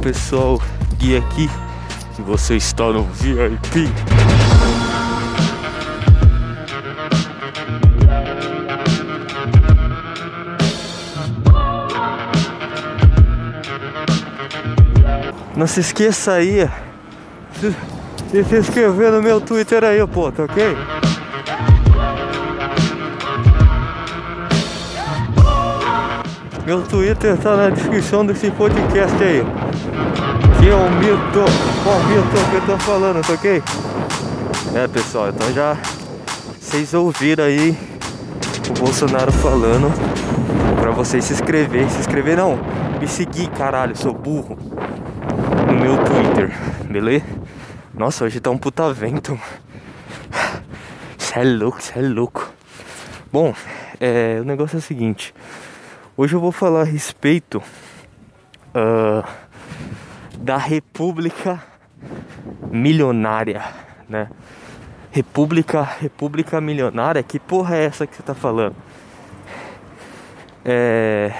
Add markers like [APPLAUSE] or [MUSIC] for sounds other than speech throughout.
pessoal, Gui aqui e você está no VIP. Não se esqueça aí de se inscrever no meu Twitter aí, pô, tá ok? Meu Twitter tá na descrição desse podcast aí. Que é o mito, o mito que eu tô falando, tá ok? É pessoal, então já vocês ouviram aí o Bolsonaro falando pra vocês se inscrever. Se inscrever não, me seguir, caralho, sou burro. No meu Twitter, beleza? Nossa, hoje tá um puta vento. Cê é louco, cê é louco. Bom, é, o negócio é o seguinte. Hoje eu vou falar a respeito uh, da República Milionária, né? República, República Milionária, que porra é essa que você tá falando? É,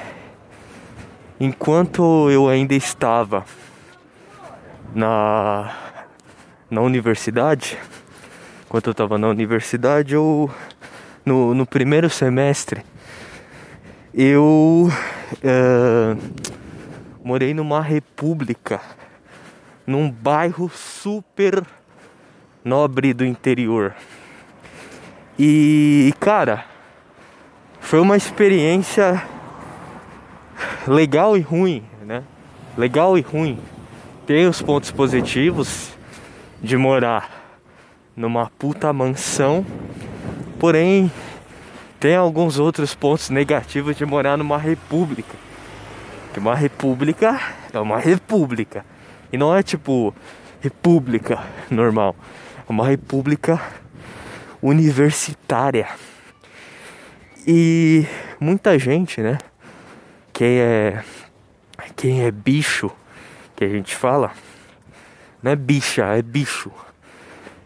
enquanto eu ainda estava na, na universidade, enquanto eu estava na universidade, eu no, no primeiro semestre eu uh, morei numa república, num bairro super nobre do interior. E, cara, foi uma experiência legal e ruim, né? Legal e ruim. Tem os pontos positivos de morar numa puta mansão, porém tem alguns outros pontos negativos de morar numa república. Que uma república é uma república. E não é tipo república normal. É uma república universitária. E muita gente, né? Quem é quem é bicho, que a gente fala, não é bicha, é bicho.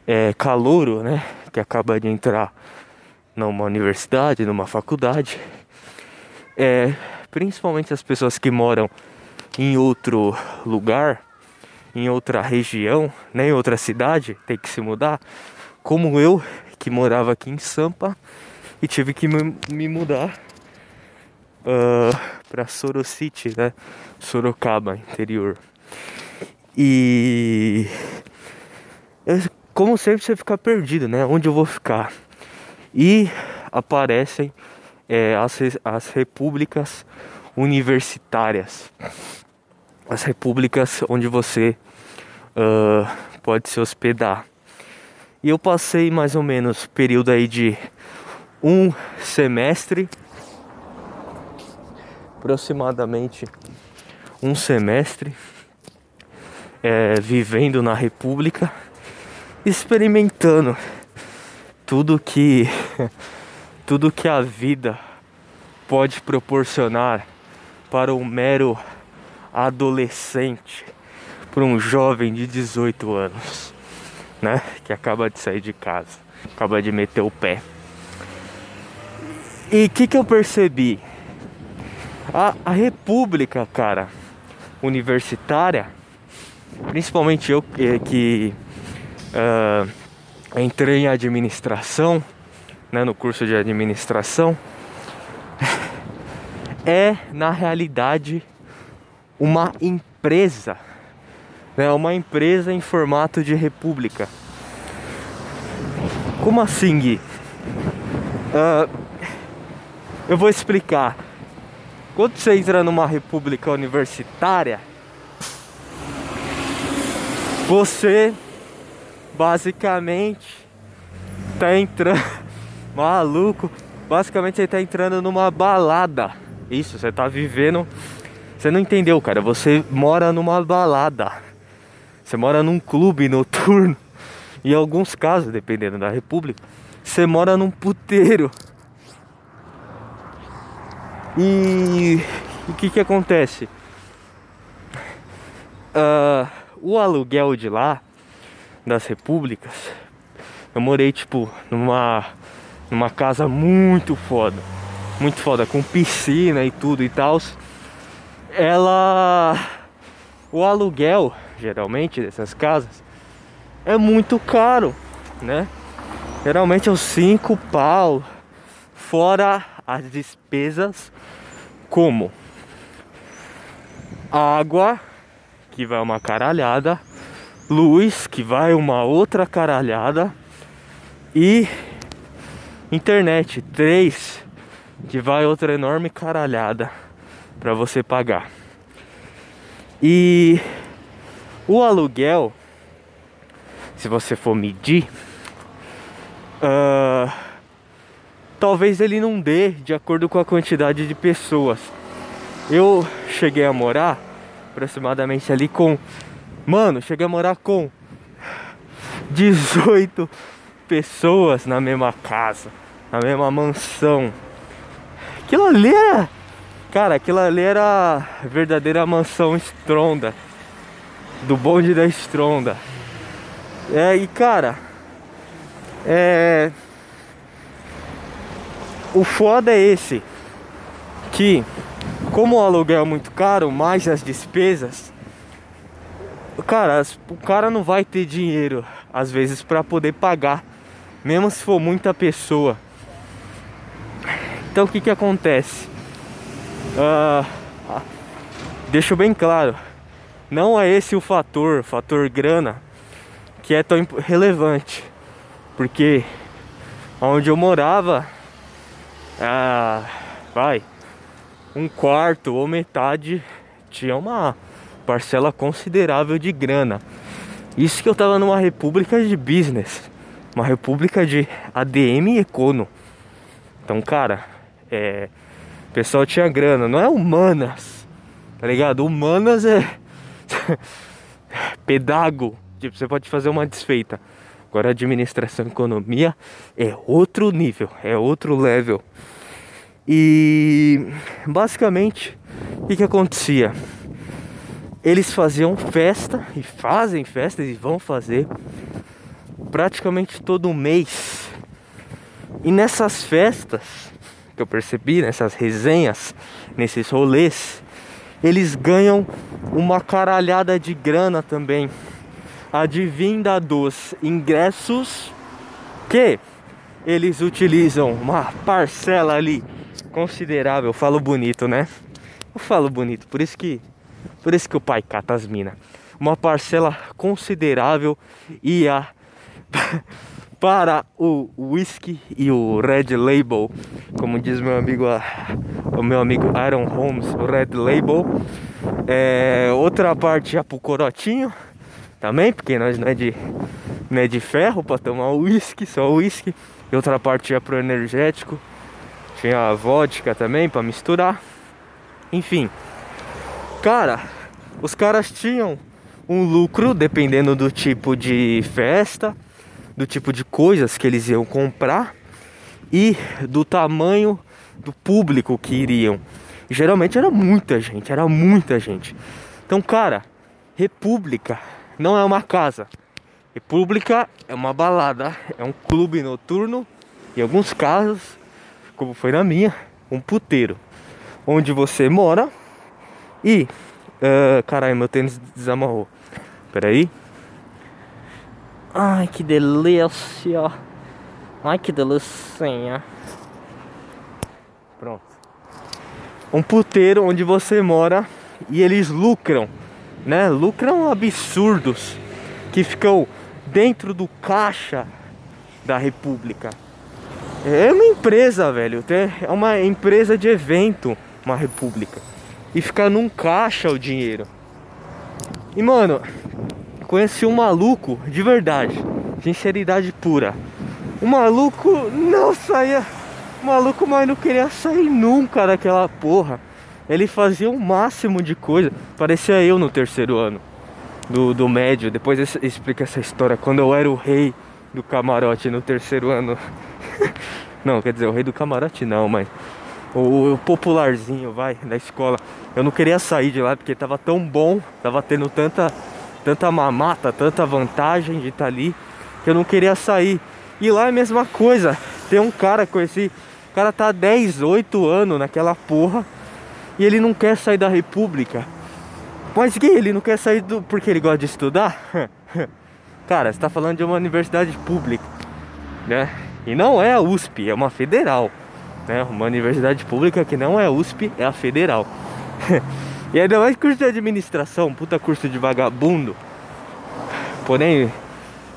É calouro, né? Que acaba de entrar numa universidade, numa faculdade, é, principalmente as pessoas que moram em outro lugar, em outra região, né, em outra cidade, tem que se mudar, como eu que morava aqui em Sampa e tive que me, mudar uh, para Sorocity, né, Sorocaba, interior. E como sempre você fica perdido, né? Onde eu vou ficar? e aparecem é, as, as repúblicas universitárias, as repúblicas onde você uh, pode se hospedar. E eu passei mais ou menos período aí de um semestre, aproximadamente um semestre, é, vivendo na República, experimentando tudo que [LAUGHS] tudo que a vida pode proporcionar para um mero adolescente, para um jovem de 18 anos, né, que acaba de sair de casa, acaba de meter o pé. E o que, que eu percebi? A, a república, cara, universitária, principalmente eu que, que uh, entrei em administração, né, no curso de administração, [LAUGHS] é na realidade uma empresa, né, uma empresa em formato de república. Como assim, Gui? Uh, eu vou explicar. Quando você entra numa república universitária, você basicamente tá entrando maluco. Basicamente você tá entrando numa balada. Isso, você tá vivendo. Você não entendeu, cara. Você mora numa balada. Você mora num clube noturno. Em alguns casos, dependendo da república, você mora num puteiro. E o que que acontece? Uh, o aluguel de lá das repúblicas, eu morei tipo numa numa casa muito foda, muito foda, com piscina e tudo e tal. Ela o aluguel, geralmente, dessas casas é muito caro, né? Geralmente é os cinco pau, fora as despesas como? Água, que vai uma caralhada, luz, que vai uma outra caralhada, e internet, três, que vai outra enorme caralhada para você pagar. E o aluguel, se você for medir, uh, talvez ele não dê de acordo com a quantidade de pessoas. Eu cheguei a morar aproximadamente ali com. Mano, cheguei a morar com 18 pessoas na mesma casa, na mesma mansão. Aquilo ali era. Cara, aquilo ali era a verdadeira mansão estronda. Do bonde da estronda. É, e cara. É. O foda é esse. Que como o aluguel é muito caro, mais as despesas, cara, o cara não vai ter dinheiro às vezes para poder pagar, mesmo se for muita pessoa. Então o que que acontece? Uh, deixo bem claro, não é esse o fator, fator grana, que é tão relevante, porque onde eu morava, ah, vai um quarto ou metade tinha uma parcela considerável de grana. Isso que eu tava numa república de business, uma república de ADM e Econo. Então, cara, é, o pessoal tinha grana, não é humanas, tá ligado? Humanas é [LAUGHS] pedago, tipo, você pode fazer uma desfeita. Agora, administração e economia é outro nível, é outro level. E basicamente o que, que acontecia? Eles faziam festa e fazem festas e vão fazer praticamente todo mês. E nessas festas que eu percebi, nessas resenhas, nesses rolês, eles ganham uma caralhada de grana também. Advinda dos ingressos que eles utilizam uma parcela ali considerável. Eu falo bonito, né? Eu falo bonito, por isso que por isso que o pai cata as minas. Uma parcela considerável ia [LAUGHS] para o whisky e o red label, como diz meu amigo o meu amigo Aaron Holmes, o red label. É, outra parte ia pro corotinho também, porque nós não é de não é de ferro para tomar whisky, só whisky. E outra parte ia pro energético tinha a vodka também para misturar. Enfim. Cara, os caras tinham um lucro dependendo do tipo de festa, do tipo de coisas que eles iam comprar e do tamanho do público que iriam. geralmente era muita gente, era muita gente. Então, cara, República não é uma casa. República é uma balada, é um clube noturno, em alguns casos como foi na minha, um puteiro. Onde você mora e. Uh, caralho, meu tênis desamarrou. Peraí. Ai, que delícia! Ai, que delícia! Pronto. Um puteiro onde você mora e eles lucram, né? Lucram absurdos que ficam dentro do caixa da República. É uma empresa, velho. É uma empresa de evento, uma república. E ficar num caixa o dinheiro. E mano, conheci um maluco de verdade, sinceridade pura. O maluco não saía, o maluco mas não queria sair nunca daquela porra. Ele fazia o máximo de coisa, parecia eu no terceiro ano do, do médio. Depois explica essa história quando eu era o rei do camarote no terceiro ano. [LAUGHS] não, quer dizer, o rei do camarote não, mas o, popularzinho, vai, da escola. Eu não queria sair de lá porque tava tão bom, tava tendo tanta, tanta mamata, tanta vantagem de estar tá ali, que eu não queria sair. E lá é a mesma coisa. Tem um cara com esse. O cara tá 10, 8 anos naquela porra e ele não quer sair da república. Mas gay, ele não quer sair do. porque ele gosta de estudar? [LAUGHS] Cara, você tá falando de uma universidade pública, né? E não é a USP, é uma federal. Né? Uma universidade pública que não é a USP, é a federal. [LAUGHS] e ainda mais curso de administração, puta curso de vagabundo. Porém,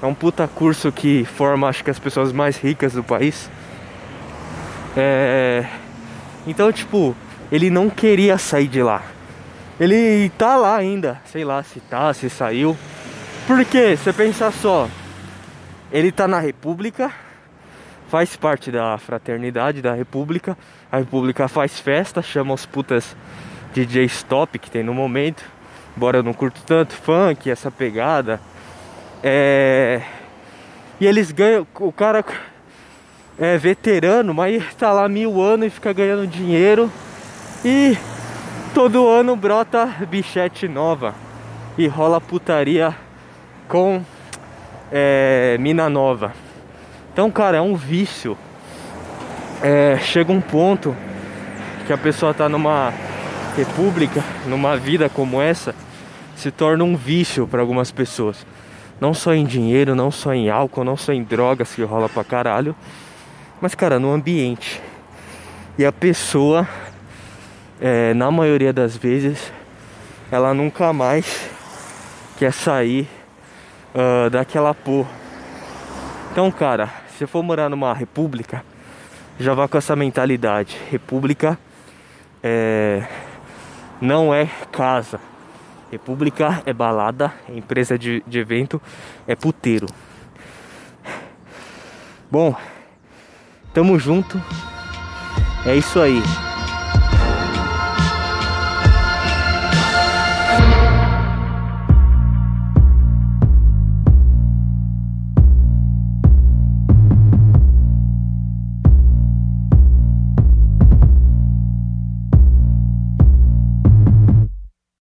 é um puta curso que forma acho que as pessoas mais ricas do país. É... Então, tipo, ele não queria sair de lá. Ele tá lá ainda, sei lá se tá, se saiu. Porque, você pensar só, ele tá na República, faz parte da fraternidade da República. A República faz festa, chama os putas DJ Stop que tem no momento. Embora eu não curto tanto funk, essa pegada. É... E eles ganham. O cara é veterano, mas tá lá mil anos e fica ganhando dinheiro. E todo ano brota bichete nova. E rola putaria com é, mina nova. Então, cara, é um vício. É, chega um ponto que a pessoa tá numa república, numa vida como essa, se torna um vício para algumas pessoas. Não só em dinheiro, não só em álcool, não só em drogas que rola pra caralho, mas, cara, no ambiente. E a pessoa, é, na maioria das vezes, ela nunca mais quer sair uh, daquela porra. Então, cara, se for morar numa república, já vá com essa mentalidade. República é, não é casa. República é balada, é empresa de, de evento, é puteiro. Bom, tamo junto. É isso aí.